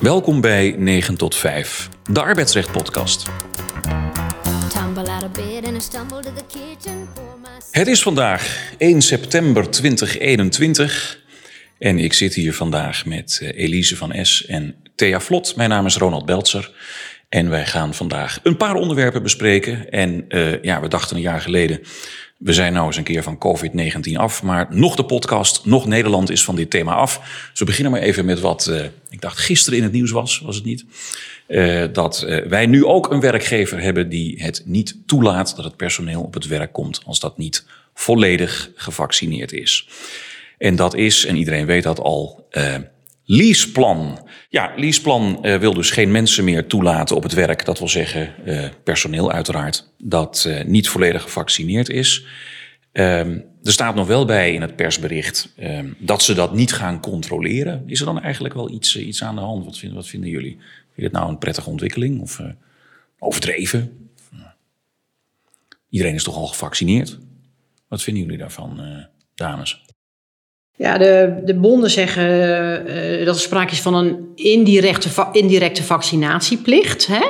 Welkom bij 9 tot 5, de arbeidsrecht podcast. Het is vandaag 1 september 2021 en ik zit hier vandaag met eh, Elise van S en Thea Vlot. Mijn naam is Ronald Beltzer en wij gaan vandaag een paar onderwerpen bespreken. En eh, ja, we dachten een jaar geleden, we zijn nou eens een keer van COVID-19 af, maar nog de podcast, nog Nederland is van dit thema af. Dus we beginnen maar even met wat, eh, ik dacht gisteren in het nieuws was, was het niet? Eh, dat eh, wij nu ook een werkgever hebben die het niet toelaat dat het personeel op het werk komt als dat niet volledig gevaccineerd is. En dat is, en iedereen weet dat al, leaseplan. Ja, leaseplan eh, wil dus geen mensen meer toelaten op het werk. Dat wil zeggen, eh, personeel uiteraard, dat eh, niet volledig gevaccineerd is. Ehm, er staat nog wel bij in het persbericht ehm, dat ze dat niet gaan controleren. Is er dan eigenlijk wel iets, iets aan de hand? Wat vinden, wat vinden jullie? Vind je het nou een prettige ontwikkeling of overdreven? Iedereen is toch al gevaccineerd? Wat vinden jullie daarvan, dames? Ja, de, de bonden zeggen eh, dat er sprake is van een indirecte, va- indirecte vaccinatieplicht. Hè?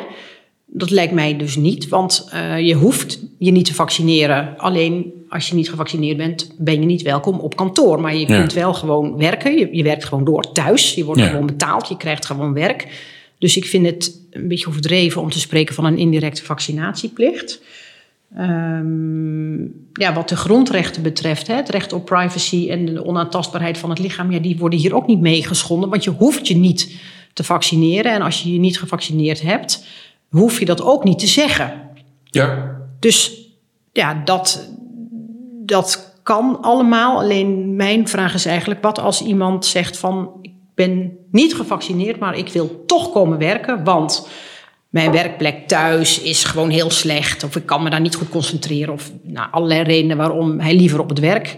Dat lijkt mij dus niet, want eh, je hoeft je niet te vaccineren. Alleen als je niet gevaccineerd bent, ben je niet welkom op kantoor. Maar je Ja. kunt wel gewoon werken. Je, je werkt gewoon door thuis. Je wordt Ja. gewoon betaald. Je krijgt gewoon werk. Dus ik vind het een beetje overdreven om te spreken van een indirecte vaccinatieplicht. Ehm, ja, wat de grondrechten betreft, hè, het recht op privacy en de onaantastbaarheid van het lichaam, ja, die worden hier ook niet mee geschonden. Want je hoeft je niet te vaccineren. En als je je niet gevaccineerd hebt, hoef je dat ook niet te zeggen. Ja. Dus ja, dat, dat kan allemaal. Alleen mijn vraag is eigenlijk: wat als iemand zegt van ik ben niet gevaccineerd, maar ik wil toch komen werken, want mijn werkplek thuis is gewoon heel slecht, of ik kan me daar niet goed concentreren, of nou, allerlei redenen waarom hij liever op het werk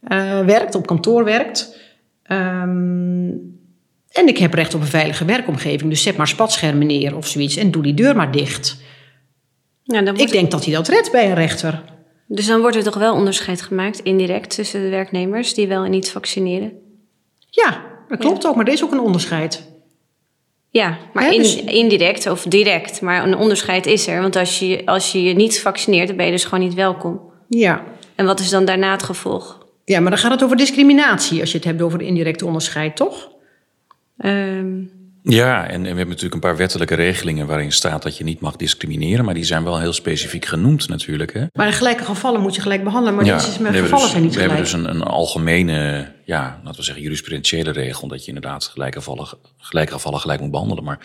eh, werkt, op kantoor werkt. Ehm, en ik heb recht op een veilige werkomgeving, dus zet maar spatschermen neer of zoiets en doe die deur maar dicht. Dan Ik denk dat hij dat redt bij een rechter. dus dan wordt er toch wel onderscheid gemaakt, indirect, tussen de werknemers die wel en niet vaccineren. Ja, dat klopt ook, maar er is ook een onderscheid. Ja, maar Ja, in- dus- indirect of direct. Maar een onderscheid is er. Want als je, als je je niet vaccineert, dan ben je dus gewoon niet welkom. Ja. En wat is dan daarna het gevolg? ja, maar dan gaat het over discriminatie als je het hebt over de indirecte onderscheid, toch? Ehm, Ja, en, en we hebben natuurlijk een paar wettelijke regelingen waarin staat dat je niet mag discrimineren, maar die zijn wel heel specifiek genoemd natuurlijk. Hè? Maar in gelijke gevallen moet je gelijk behandelen, maar deze is we met hebben gevallen dus, zijn niet we hebben gelijk. dus een, een algemene, ja, laten we zeggen, jurisprudentiële regel dat je inderdaad gelijke gevallen, gelijke gevallen gelijk moet behandelen. Maar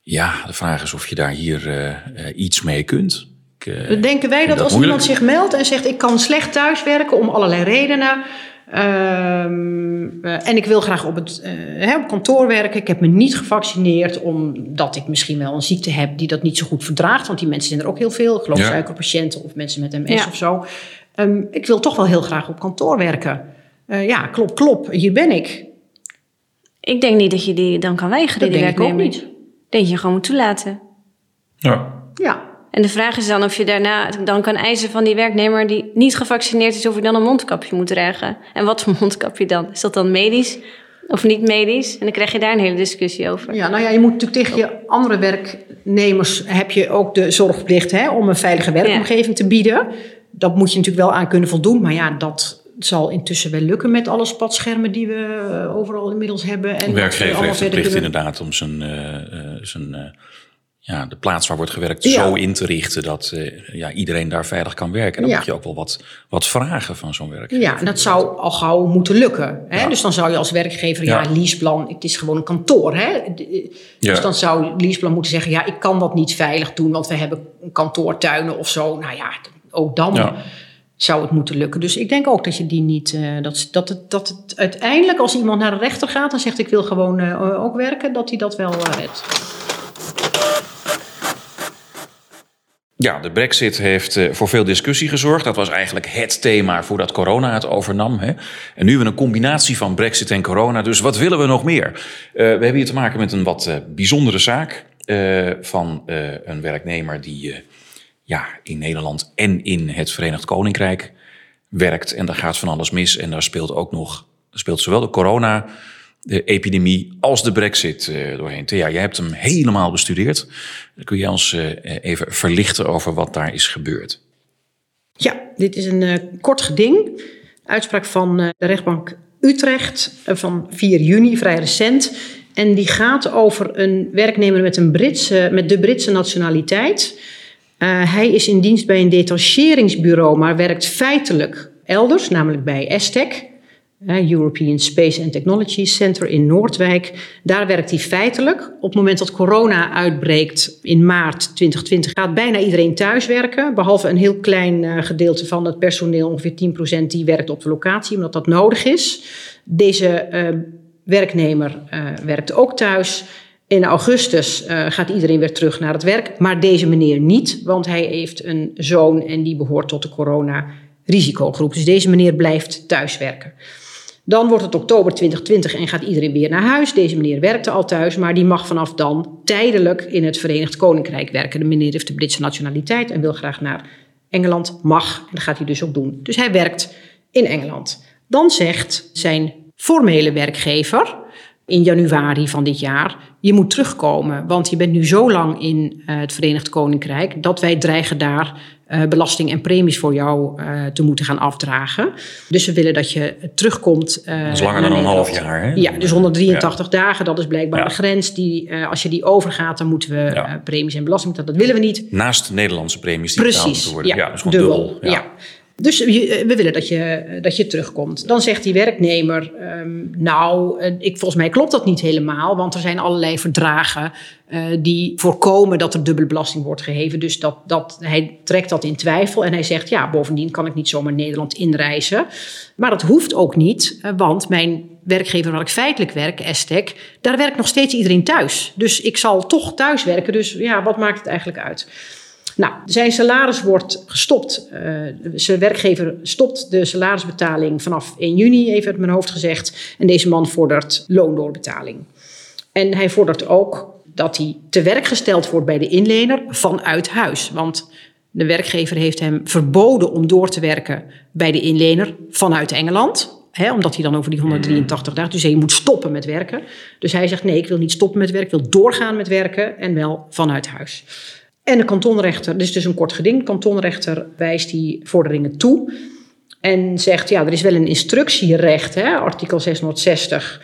ja, de vraag is of je daar hier eh, eh, iets mee kunt. Ik, eh, denken wij dat dat als moeilijk. iemand zich meldt en zegt: Ik kan slecht thuiswerken om allerlei redenen. Ehm, eh, en ik wil graag op het eh, hè, op kantoor werken. Ik heb me niet gevaccineerd omdat ik misschien wel een ziekte heb die dat niet zo goed verdraagt. Want die mensen zijn er ook heel veel. Ik geloof Ja. suikerpatiënten of mensen met MS Ja. of zo. Ehm, ik wil toch wel heel graag op kantoor werken. Eh, ja, klop, klop, hier ben ik. ik denk niet dat je die dan kan weigeren, Dat die denk ik ook niet. Ik denk je gewoon moet toelaten. ja. Ja, En de vraag is dan of je daarna dan kan eisen van die werknemer die niet gevaccineerd is, of je dan een mondkapje moet dragen. En wat voor mondkapje dan? Is dat dan medisch of niet medisch? En dan krijg je daar een hele discussie over. Ja, nou ja, je moet natuurlijk tegen je andere werknemers heb je ook de zorgplicht hè, om een veilige werkomgeving te bieden. Dat moet je natuurlijk wel aan kunnen voldoen. Maar ja, dat zal intussen wel lukken met alle spatschermen die we eh, overal inmiddels hebben. En werkgever allemaal heeft de plicht kunnen- inderdaad om zijn, eh, eh, zijn eh, ja, de plaats waar wordt gewerkt Ja. zo in te richten dat eh, ja, iedereen daar veilig kan werken. En dan Ja. moet je ook wel wat, wat vragen van zo'n werkgever. Ja, en dat zou al gauw moeten lukken. Hè? Ja. Dus dan zou je als werkgever, ja, leaseplan, het is gewoon een kantoor. Hè? Ja. Dus dan zou leaseplan moeten zeggen, ja, ik kan dat niet veilig doen, want we hebben kantoortuinen of zo. Nou ja, ook dan zou het moeten lukken. Dus ik denk ook dat je die niet, eh, dat, dat, het, dat het uiteindelijk als iemand naar de rechter gaat en zegt, ik wil gewoon eh, ook werken, dat hij dat wel eh, redt. Ja, de brexit heeft eh, voor veel discussie gezorgd. Dat was eigenlijk het thema voordat corona het overnam. Hè? En nu hebben we een combinatie van brexit en corona. Dus wat willen we nog meer? Eh, we hebben hier te maken met een wat eh, bijzondere zaak van een werknemer die ja, in Nederland en in het Verenigd Koninkrijk werkt. En daar gaat van alles mis. En daar speelt ook nog, er speelt zowel de corona de epidemie als de brexit eh, doorheen. Thea, jij hebt hem helemaal bestudeerd. Kun je ons eh, even verlichten over wat daar is gebeurd? Ja, dit is een kort geding. Uitspraak van de rechtbank Utrecht van 4 juni, vrij recent. En die gaat over een werknemer met, een Britse, met de Britse nationaliteit. hij is in dienst bij een detacheringsbureau, maar werkt feitelijk elders, namelijk bij Estec. European Space and Technology Center in Noordwijk. Daar werkt hij feitelijk. Op het moment dat corona uitbreekt in maart 2020 gaat bijna iedereen thuiswerken. Behalve een heel klein uh, gedeelte van het personeel, ongeveer 10% die werkt op de locatie, omdat dat nodig is. Deze uh, werknemer uh, werkt ook thuis. In augustus gaat iedereen weer terug naar het werk, maar deze meneer niet, want hij heeft een zoon en die behoort tot de corona-risicogroep. Dus deze meneer blijft thuiswerken. Dan wordt het oktober 2020 en gaat iedereen weer naar huis. Deze meneer werkte al thuis, maar die mag vanaf dan tijdelijk in het Verenigd Koninkrijk werken. De meneer heeft de Britse nationaliteit en wil graag naar Engeland. Mag, en dat gaat hij dus ook doen. Dus hij werkt in Engeland. Dan zegt zijn formele werkgever in januari van dit jaar: je moet terugkomen, want je bent nu zo lang in uh, het Verenigd Koninkrijk dat wij dreigen daar uh, belasting en premies voor jou uh, te moeten gaan afdragen. Dus we willen dat je terugkomt. Uh, dat is langer dan een half jaar. Hè? Ja, dus 183 ja. dagen, dat is blijkbaar ja. de grens. Die, als je die overgaat, dan moeten we ja. premies en belasting betalen. Dat willen we niet. Naast Nederlandse premies die Precies, betaald moeten worden. Ja, Ja, dus gewoon dubbel. dubbel. Ja. Dus we willen dat je, dat je terugkomt. Dan zegt die werknemer, um, nou, ik, volgens mij klopt dat niet helemaal, want er zijn allerlei verdragen die voorkomen dat er dubbele belasting wordt geheven. Dus dat, dat, hij trekt dat in twijfel en hij zegt, ja, bovendien kan ik niet zomaar Nederland inreizen. Maar dat hoeft ook niet, want mijn werkgever waar ik feitelijk werk, Estec, daar werkt nog steeds iedereen thuis. Dus ik zal toch thuis werken, dus ja, wat maakt het eigenlijk uit? Nou, zijn salaris wordt gestopt. Uh, zijn werkgever stopt de salarisbetaling vanaf 1 juni, even uit mijn hoofd gezegd. En deze man vordert loondoorbetaling. En hij vordert ook dat hij te werk gesteld wordt bij de inlener vanuit huis. Want de werkgever heeft hem verboden om door te werken bij de inlener vanuit Engeland. Omdat hij dan over die 183 dagen. Dus hij moet stoppen met werken. Dus hij zegt: nee, ik wil niet stoppen met werken, ik wil doorgaan met werken en wel vanuit huis. En de kantonrechter, dit is dus een kort geding, de kantonrechter wijst die vorderingen toe. En zegt, ja, er is wel een instructierecht, hè, artikel 660,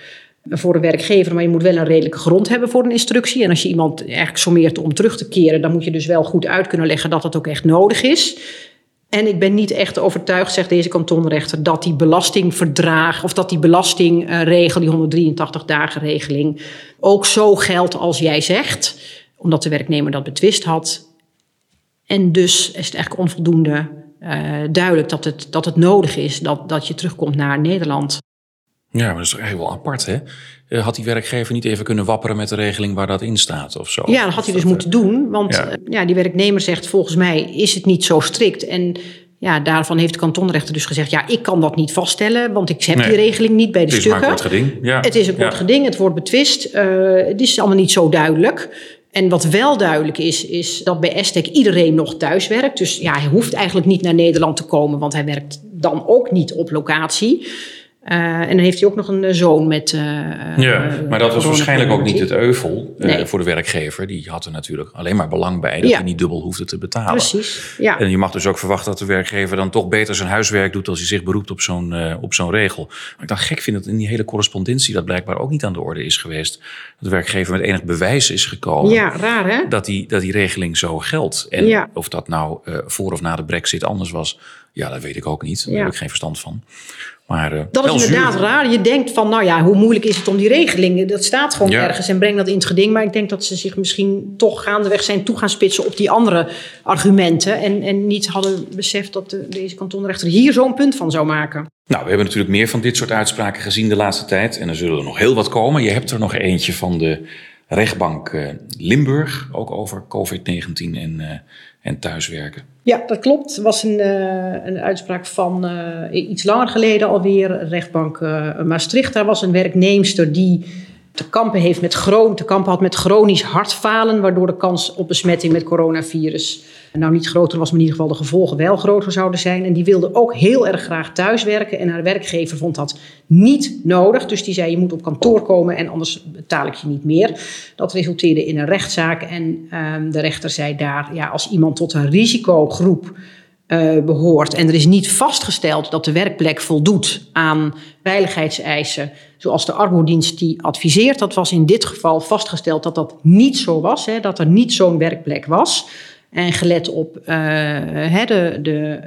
voor een werkgever, maar je moet wel een redelijke grond hebben voor een instructie. En als je iemand eigenlijk sommeert om terug te keren, dan moet je dus wel goed uit kunnen leggen dat dat ook echt nodig is. En ik ben niet echt overtuigd, zegt deze kantonrechter, dat die belastingverdrag of dat die belastingregel, die 183 dagen regeling, ook zo geldt als jij zegt omdat de werknemer dat betwist had. En dus is het eigenlijk onvoldoende uh, duidelijk dat het, dat het nodig is dat, dat je terugkomt naar Nederland. Ja, maar dat is toch eigenlijk wel apart, hè? Uh, had die werkgever niet even kunnen wapperen met de regeling waar dat in staat of zo? Ja, dat had hij dus dat, moeten doen. Want ja. Ja, die werknemer zegt volgens mij is het niet zo strikt. En ja, daarvan heeft de kantonrechter dus gezegd... ja, ik kan dat niet vaststellen, want ik heb nee. die regeling niet bij de stukken. Het is maar een kort geding. Ja. Het is een kort ja. geding, het wordt betwist. Uh, het is allemaal niet zo duidelijk. En wat wel duidelijk is, is dat bij Estec iedereen nog thuis werkt. Dus ja, hij hoeft eigenlijk niet naar Nederland te komen, want hij werkt dan ook niet op locatie. Uh, en dan heeft hij ook nog een zoon met. Uh, ja, maar dat was waarschijnlijk ook niet het euvel uh, nee. voor de werkgever. Die had er natuurlijk alleen maar belang bij dat ja. hij niet dubbel hoefde te betalen. Precies. Ja. En je mag dus ook verwachten dat de werkgever dan toch beter zijn huiswerk doet als hij zich beroept op zo'n op zo'n regel. Maar ik dan gek vind dat in die hele correspondentie dat blijkbaar ook niet aan de orde is geweest. Dat de werkgever met enig bewijs is gekomen. Ja, raar hè? Dat die, dat die regeling zo geldt. En ja. of dat nou voor of na de brexit anders was, ja, dat weet ik ook niet. Daar heb ik geen verstand van. Maar, uh, dat is inderdaad zuur. raar. Je denkt van, nou ja, hoe moeilijk is het om die regeling? Dat staat gewoon ja. ergens en breng dat in het geding. Maar ik denk dat ze zich misschien toch gaandeweg zijn toe gaan spitsen op die andere argumenten. En, en niet hadden beseft dat de, deze kantonrechter hier zo'n punt van zou maken. Nou, we hebben natuurlijk meer van dit soort uitspraken gezien de laatste tijd. En er zullen er nog heel wat komen. Je hebt er nog eentje van de rechtbank uh, Limburg, ook over COVID-19 en, uh, en thuiswerken. Ja, dat klopt. Het was een, uh, een uitspraak van iets langer geleden alweer. Rechtbank Maastricht. Daar was een werknemster die te kampen heeft met te kampen had met chronisch hartfalen, waardoor de kans op besmetting met coronavirus nou niet groter was, maar in ieder geval de gevolgen wel groter zouden zijn. En die wilde ook heel erg graag thuiswerken en haar werkgever vond dat niet nodig. Dus die zei je moet op kantoor komen en anders betaal ik je niet meer. Dat resulteerde in een rechtszaak en ehm, de rechter zei daar, ja, als iemand tot een risicogroep eh, behoort. En er is niet vastgesteld dat de werkplek voldoet aan veiligheidseisen, zoals de arbodienst die adviseert. Dat was in dit geval vastgesteld dat dat niet zo was, hè, dat er niet zo'n werkplek was. En gelet op hè, de, de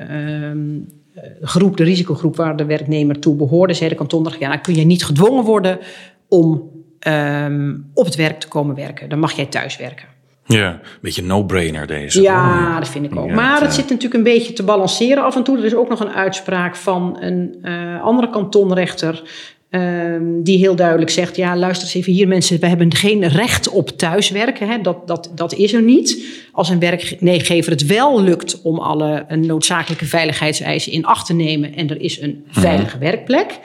uh, groep, de risicogroep waar de werknemer toe behoorde, zei de kantonrechter, ja, dan kun je niet gedwongen worden om um, op het werk te komen werken. Dan mag jij thuis werken. Ja, een beetje no-brainer deze. Ja, dat vind ik ook. Ja, maar het zit natuurlijk een beetje te balanceren af en toe. Er is ook nog een uitspraak van een uh, andere kantonrechter. Um, die heel duidelijk zegt: Ja, luister eens even hier, mensen. We hebben geen recht op thuiswerken. Hè. Dat, dat, dat is er niet. Als een werkgever het wel lukt om alle noodzakelijke veiligheidseisen in acht te nemen. en er is een veilige werkplek.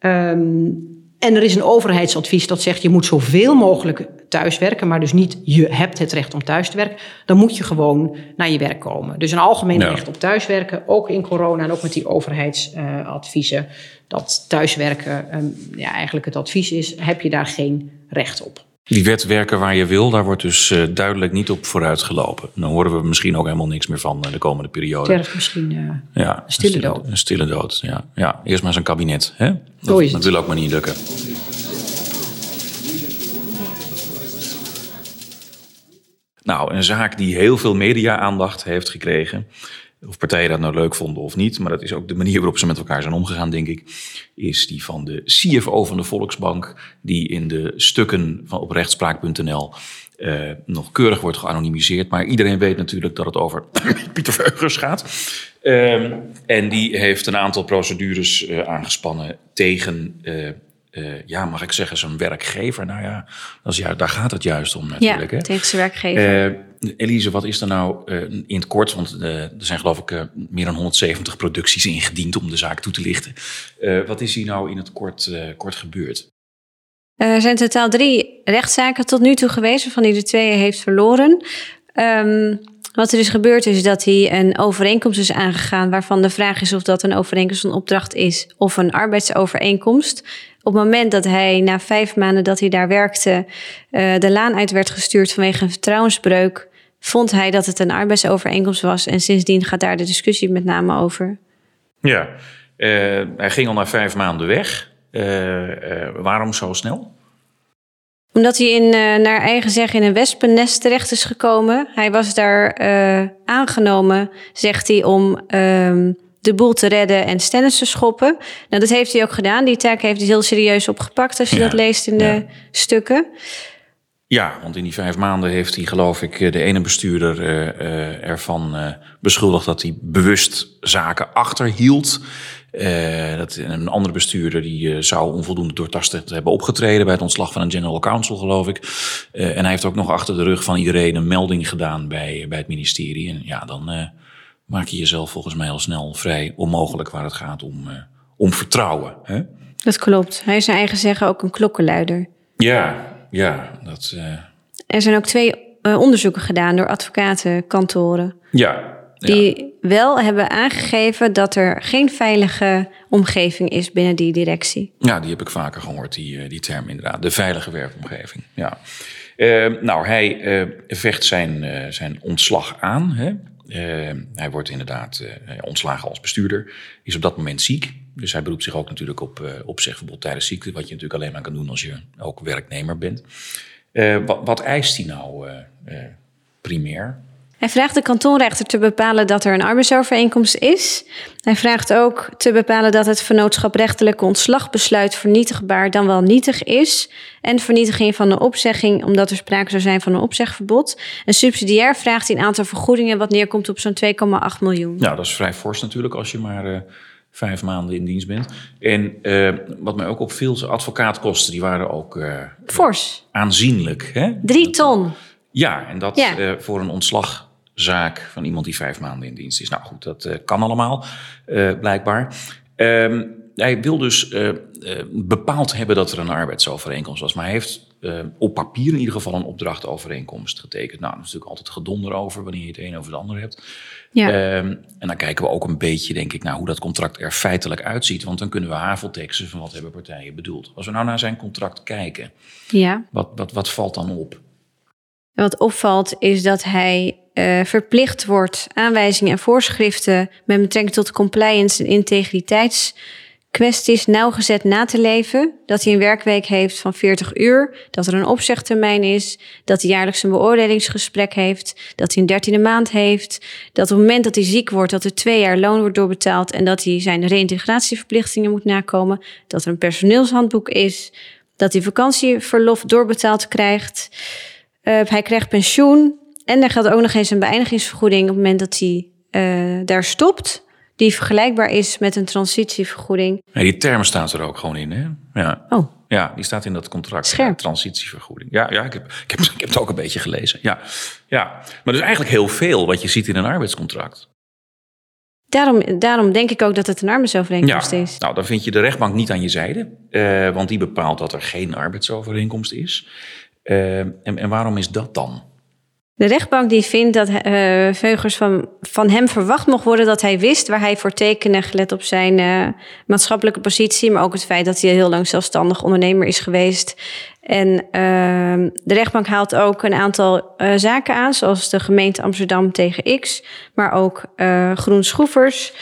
Um, en er is een overheidsadvies dat zegt je moet zoveel mogelijk thuiswerken, maar dus niet je hebt het recht om thuis te werken. Dan moet je gewoon naar je werk komen. Dus een algemeen ja. recht op thuiswerken, ook in corona en ook met die overheidsadviezen. Uh, dat thuiswerken um, ja, eigenlijk het advies is, heb je daar geen recht op. Die wet werken waar je wil, daar wordt dus uh, duidelijk niet op vooruit gelopen. Dan horen we misschien ook helemaal niks meer van de komende periode. Sterft misschien uh, ja, een stille, dood. Een stille dood, ja. ja. Eerst maar zijn kabinet. Hè? Dat, dat wil ook maar niet lukken. Nou, een zaak die heel veel media-aandacht heeft gekregen. Of partijen dat nou leuk vonden of niet, maar dat is ook de manier waarop ze met elkaar zijn omgegaan, denk ik. Is die van de CFO van de Volksbank, die in de stukken van op rechtspraak.nl uh, nog keurig wordt geanonimiseerd. Maar iedereen weet natuurlijk dat het over Pieter Veugers gaat. Um, en die heeft een aantal procedures uh, aangespannen tegen. Uh, ja, mag ik zeggen, zijn werkgever. Nou ja, dat is, ja, daar gaat het juist om natuurlijk. Ja, hè? tegen zijn werkgever. Elise, wat is er nou uh, in het kort? Want er zijn geloof ik meer dan 170 producties ingediend om de zaak toe te lichten. wat is hier nou in het kort, kort gebeurd? Er zijn totaal drie rechtszaken tot nu toe geweest, waarvan hij de twee heeft verloren. Um, wat er is gebeurd is dat hij een overeenkomst is aangegaan waarvan de vraag is of dat een overeenkomst van opdracht is of een arbeidsovereenkomst. Op het moment dat hij na vijf maanden dat hij daar werkte de laan uit werd gestuurd vanwege een vertrouwensbreuk, vond hij dat het een arbeidsovereenkomst was. En sindsdien gaat daar de discussie met name over. Ja, uh, hij ging al na vijf maanden weg. Uh, waarom zo snel? Omdat hij in, naar eigen zeggen in een wespennest terecht is gekomen. Hij was daar aangenomen, zegt hij, om um, de boel te redden en stennis te schoppen. Nou, dat heeft hij ook gedaan. Die taak heeft hij heel serieus opgepakt als je ja, dat leest in de ja. stukken. Ja, want in die vijf maanden heeft hij, geloof ik, de ene bestuurder uh, ervan beschuldigd dat hij bewust zaken achterhield. Uh, dat een andere bestuurder die zou onvoldoende doortastend hebben opgetreden bij het ontslag van een general counsel, geloof ik. En hij heeft ook nog achter de rug van iedereen een melding gedaan bij, bij het ministerie. En ja, dan maak je jezelf volgens mij al snel vrij onmogelijk waar het gaat om, om vertrouwen. Hè? Dat klopt. Hij is zijn eigen zeggen ook een klokkenluider. Ja, ja. Dat, er zijn ook twee onderzoeken gedaan door advocatenkantoren. Ja, die ja. wel hebben aangegeven dat er geen veilige omgeving is binnen die directie. Ja, die heb ik vaker gehoord, die, die term inderdaad. De veilige werkomgeving, ja. Uh, nou, hij vecht zijn, zijn ontslag aan. Hè? hij wordt inderdaad ontslagen als bestuurder. Is op dat moment ziek. Dus hij beroept zich ook natuurlijk op opzegverbod tijdens ziekte. Wat je natuurlijk alleen maar kan doen als je ook werknemer bent. wat, wat eist hij nou primair? Hij vraagt de kantonrechter te bepalen dat er een arbeidsovereenkomst is. Hij vraagt ook te bepalen dat het vennootschaprechtelijke ontslagbesluit vernietigbaar dan wel nietig is. En vernietiging van de opzegging, omdat er sprake zou zijn van een opzegverbod. En subsidiair vraagt hij een aantal vergoedingen, wat neerkomt op zo'n 2,8 miljoen. Ja, dat is vrij fors natuurlijk als je maar uh, vijf maanden in dienst bent. En uh, wat mij ook opviel, zijn advocaatkosten, die waren ook uh, fors. Aanzienlijk. Hè? Drie ton. Ja, en dat ja. voor een ontslag zaak van iemand die vijf maanden in dienst is. Nou goed, dat kan allemaal, blijkbaar. Um, hij wil dus eh, eh, bepaald hebben dat er een arbeidsovereenkomst was. Maar hij heeft eh, op papier in ieder geval een opdrachtovereenkomst getekend. Nou, er is natuurlijk altijd gedonder over wanneer je het een over het ander hebt. Ja. Ehm, en dan kijken we ook een beetje, denk ik, naar hoe dat contract er feitelijk uitziet. Want dan kunnen we havelteksten van wat hebben partijen bedoeld. Als we nou naar zijn contract kijken, ja. wat, wat, wat valt dan op? Wat opvalt is dat hij verplicht wordt aanwijzingen en voorschriften met betrekking tot compliance en integriteitskwesties nauwgezet na te leven. Dat hij een werkweek heeft van 40 uur, dat er een opzegtermijn is, dat hij jaarlijks een beoordelingsgesprek heeft, dat hij een dertiende maand heeft, dat op het moment dat hij ziek wordt, dat er twee jaar loon wordt doorbetaald en dat hij zijn reïntegratieverplichtingen moet nakomen, dat er een personeelshandboek is, dat hij vakantieverlof doorbetaald krijgt. Uh, hij krijgt pensioen. En er geldt ook nog eens een beëindigingsvergoeding op het moment dat hij uh, daar stopt. Die vergelijkbaar is met een transitievergoeding. Nee, die term staat er ook gewoon in, hè? Ja. Oh. Ja, die staat in dat contract. Scherp. Transitievergoeding. Ja, ja ik, heb, ik, heb, ik heb het ook een beetje gelezen. Ja. ja. Maar dus eigenlijk heel veel wat je ziet in een arbeidscontract. Daarom, daarom denk ik ook dat het een arbeidsovereenkomst ja. is. Nou, dan vind je de rechtbank niet aan je zijde. Uh, want die bepaalt dat er geen arbeidsovereenkomst is. Uh, en, en waarom is dat dan? De rechtbank die vindt dat uh, Veugers van, van hem verwacht mocht worden dat hij wist waar hij voor tekende, gelet op zijn uh, maatschappelijke positie, maar ook het feit dat hij heel lang zelfstandig ondernemer is geweest. En uh, de rechtbank haalt ook een aantal zaken aan, zoals de gemeente Amsterdam tegen X, maar ook Groen Schroevers.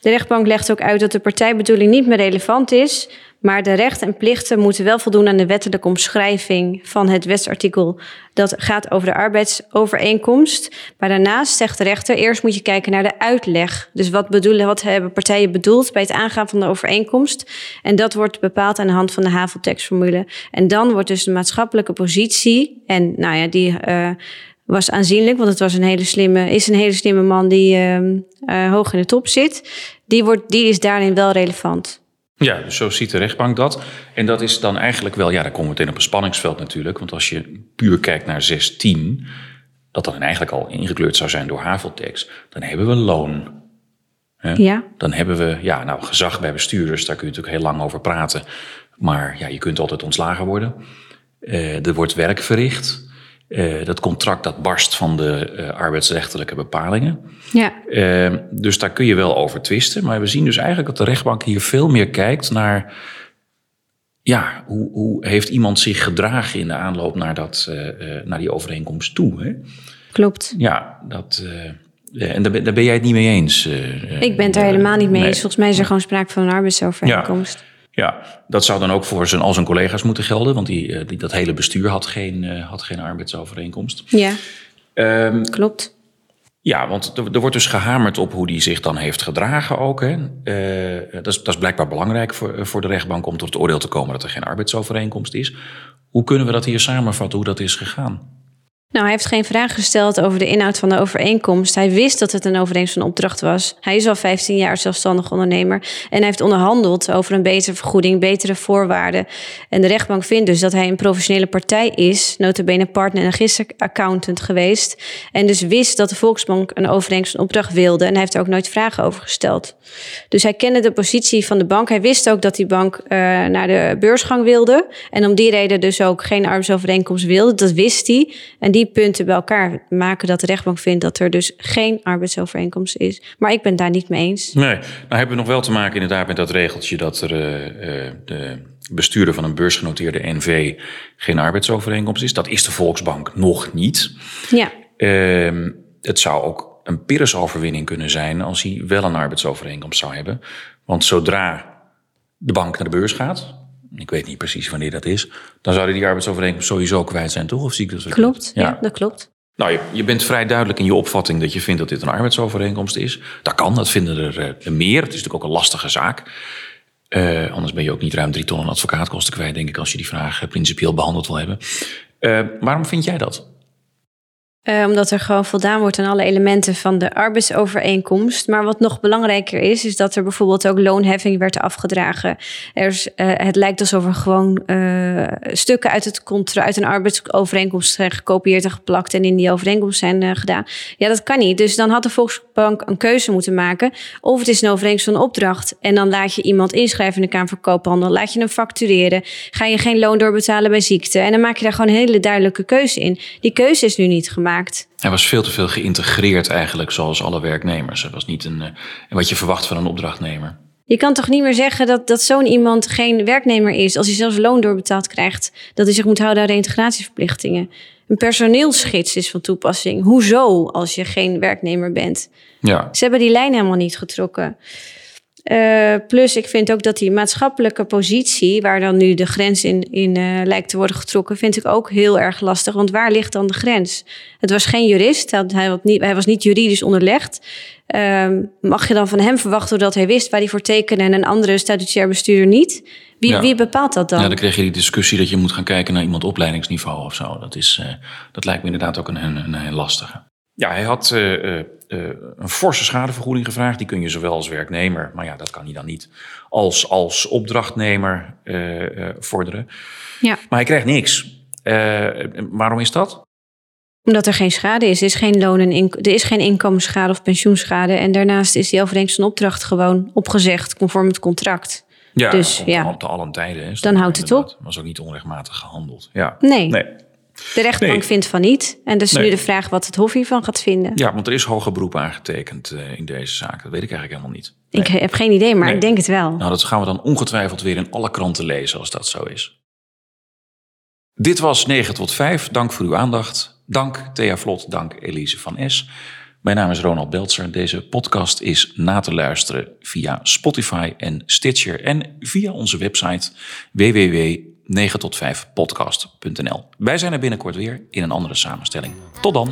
De rechtbank legt ook uit dat de partijbedoeling niet meer relevant is, maar de rechten en plichten moeten wel voldoen aan de wettelijke omschrijving van het wetsartikel dat gaat over de arbeidsovereenkomst. Maar daarnaast zegt de rechter, eerst moet je kijken naar de uitleg. Dus wat, bedoelen, wat hebben partijen bedoeld bij het aangaan van de overeenkomst? En dat wordt bepaald aan de hand van de haveltekstformule. En dan wordt dus de maatschappelijke positie, en nou ja, die... Uh, was aanzienlijk, want het was een hele slimme, is een hele slimme man die uh, uh, hoog in de top zit. Die, wordt, die is daarin wel relevant. Ja, dus zo ziet de rechtbank dat. En dat is dan eigenlijk wel, ja, dan komen we meteen op een spanningsveld natuurlijk. Want als je puur kijkt naar 610, dat dan eigenlijk al ingekleurd zou zijn door haveltekst, dan hebben we loon. Ja. Dan hebben we, ja, nou, gezag bij bestuurders, daar kun je natuurlijk heel lang over praten. Maar ja, je kunt altijd ontslagen worden. Uh, er wordt werk verricht. Uh, dat contract dat barst van de uh, arbeidsrechtelijke bepalingen. Ja. Uh, dus daar kun je wel over twisten. Maar we zien dus eigenlijk dat de rechtbank hier veel meer kijkt naar... Ja, hoe, hoe heeft iemand zich gedragen in de aanloop naar, dat, naar die overeenkomst toe? Hè? Klopt. Ja, dat... en daar, daar ben jij het niet mee eens? Ik ben het er helemaal niet mee eens. Volgens mij is er gewoon sprake van een arbeidsovereenkomst. Ja. Ja, dat zou dan ook voor zijn, al zijn collega's moeten gelden, want die, die, dat hele bestuur had geen, uh, had geen arbeidsovereenkomst. Ja, um, klopt. Ja, want er, er, wordt dus gehamerd op hoe die zich dan heeft gedragen ook. Hè. Uh, dat, is, dat is blijkbaar belangrijk voor, voor de rechtbank om tot het oordeel te komen dat er geen arbeidsovereenkomst is. Hoe kunnen we dat hier samenvatten, hoe dat is gegaan? Nou, hij heeft geen vraag gesteld over de inhoud van de overeenkomst. Hij wist dat het een overeenkomst van opdracht was. Hij is al 15 jaar zelfstandig ondernemer. En hij heeft onderhandeld over een betere vergoeding, betere voorwaarden. En de rechtbank vindt dus dat hij een professionele partij is. Notabene partner en registeraccountant geweest. En dus wist dat de Volksbank een overeenkomst van opdracht wilde. En hij heeft er ook nooit vragen over gesteld. Dus hij kende de positie van de bank. Hij wist ook dat die bank uh, naar de beursgang wilde. En om die reden dus ook geen arbeidsovereenkomst wilde. Dat wist hij. En die die punten bij elkaar maken dat de rechtbank vindt dat er dus geen arbeidsovereenkomst is. Maar ik ben daar niet mee eens. Nee, nou hebben we nog wel te maken inderdaad met dat regeltje dat er uh, uh, de bestuurder van een beursgenoteerde NV geen arbeidsovereenkomst is. Dat is de Volksbank nog niet. Ja. Uh, het zou ook een Pyrrhus-overwinning kunnen zijn als hij wel een arbeidsovereenkomst zou hebben. Want zodra de bank naar de beurs gaat, ik weet niet precies wanneer dat is, dan zouden die arbeidsovereenkomst sowieso kwijt zijn, toch? Of zie ik dat Klopt, ja. ja, dat klopt. Nou, je, je, bent vrij duidelijk in je opvatting dat je vindt dat dit een arbeidsovereenkomst is. Dat kan, dat vinden er uh, meer. Het is natuurlijk ook een lastige zaak. Uh, anders ben je ook niet ruim drie ton aan advocaatkosten kwijt, denk ik, als je die vraag uh, principieel behandeld wil hebben. waarom vind jij dat? Eh, omdat er gewoon voldaan wordt aan alle elementen van de arbeidsovereenkomst. Maar wat nog belangrijker is, is dat er bijvoorbeeld ook loonheffing werd afgedragen. Eh, het lijkt alsof er gewoon eh, stukken uit, het uit een arbeidsovereenkomst zijn gekopieerd en geplakt en in die overeenkomst zijn gedaan. Ja, dat kan niet. Dus dan had de Volksbank een keuze moeten maken. Of het is een overeenkomst van opdracht. En dan laat je iemand inschrijven in de Kamer van Koophandel. Laat je hem factureren. Ga je geen loon doorbetalen bij ziekte. En dan maak je daar gewoon een hele duidelijke keuze in. Die keuze is nu niet gemaakt. Hij was veel te veel geïntegreerd eigenlijk, zoals alle werknemers. Hij was niet een, uh, wat je verwacht van een opdrachtnemer. Je kan toch niet meer zeggen dat, dat zo'n iemand geen werknemer is... als hij zelfs loon doorbetaald krijgt... dat hij zich moet houden aan de integratieverplichtingen. Een personeelsgids is van toepassing. Hoezo als je geen werknemer bent? Ja. Ze hebben die lijn helemaal niet getrokken. Uh, plus, ik vind ook dat die maatschappelijke positie, waar dan nu de grens in, in uh, lijkt te worden getrokken, vind ik ook heel erg lastig. Want waar ligt dan de grens? Het was geen jurist, hij, had niet, hij was niet juridisch onderlegd. Uh, mag je dan van hem verwachten dat hij wist waar hij voor tekende en een andere statutair bestuurder niet? Wie, Ja. wie bepaalt dat dan? Ja, dan kreeg je die discussie dat je moet gaan kijken naar iemand opleidingsniveau of zo. Dat, is, eh, dat lijkt me inderdaad ook een, een, een, heel lastige. Ja, hij had eh, eh, eh, een forse schadevergoeding gevraagd. Die kun je zowel als werknemer, maar ja, dat kan hij dan niet, als, als opdrachtnemer vorderen. Ja. Maar hij krijgt niks. Waarom is dat? Omdat er geen schade is. Er is geen loon en er is geen inkomensschade of pensioenschade. En daarnaast is die overeenkomst van opdracht gewoon opgezegd conform het contract. Ja, Dus, op, ja. op de allen tijden. Hè, Dan houdt het op. inderdaad. Was ook niet onrechtmatig gehandeld. Ja. Nee, Nee. De rechtbank Nee. vindt van niet. En dus Nee. nu de vraag wat het Hof hiervan gaat vinden. Ja, want er is hoger beroep aangetekend eh, in deze zaak. Dat weet ik eigenlijk helemaal niet. Ik heb geen idee, maar ik denk het wel. Nou, dat gaan we dan ongetwijfeld weer in alle kranten lezen als dat zo is. Dit was 9 tot 5. Dank voor uw aandacht. Dank Thea Vlot, dank Elise van S. Mijn naam is Ronald Beltzer. Deze podcast is na te luisteren via Spotify en Stitcher en via onze website www.9tot5podcast.nl. Wij zijn er binnenkort weer in een andere samenstelling. Tot dan.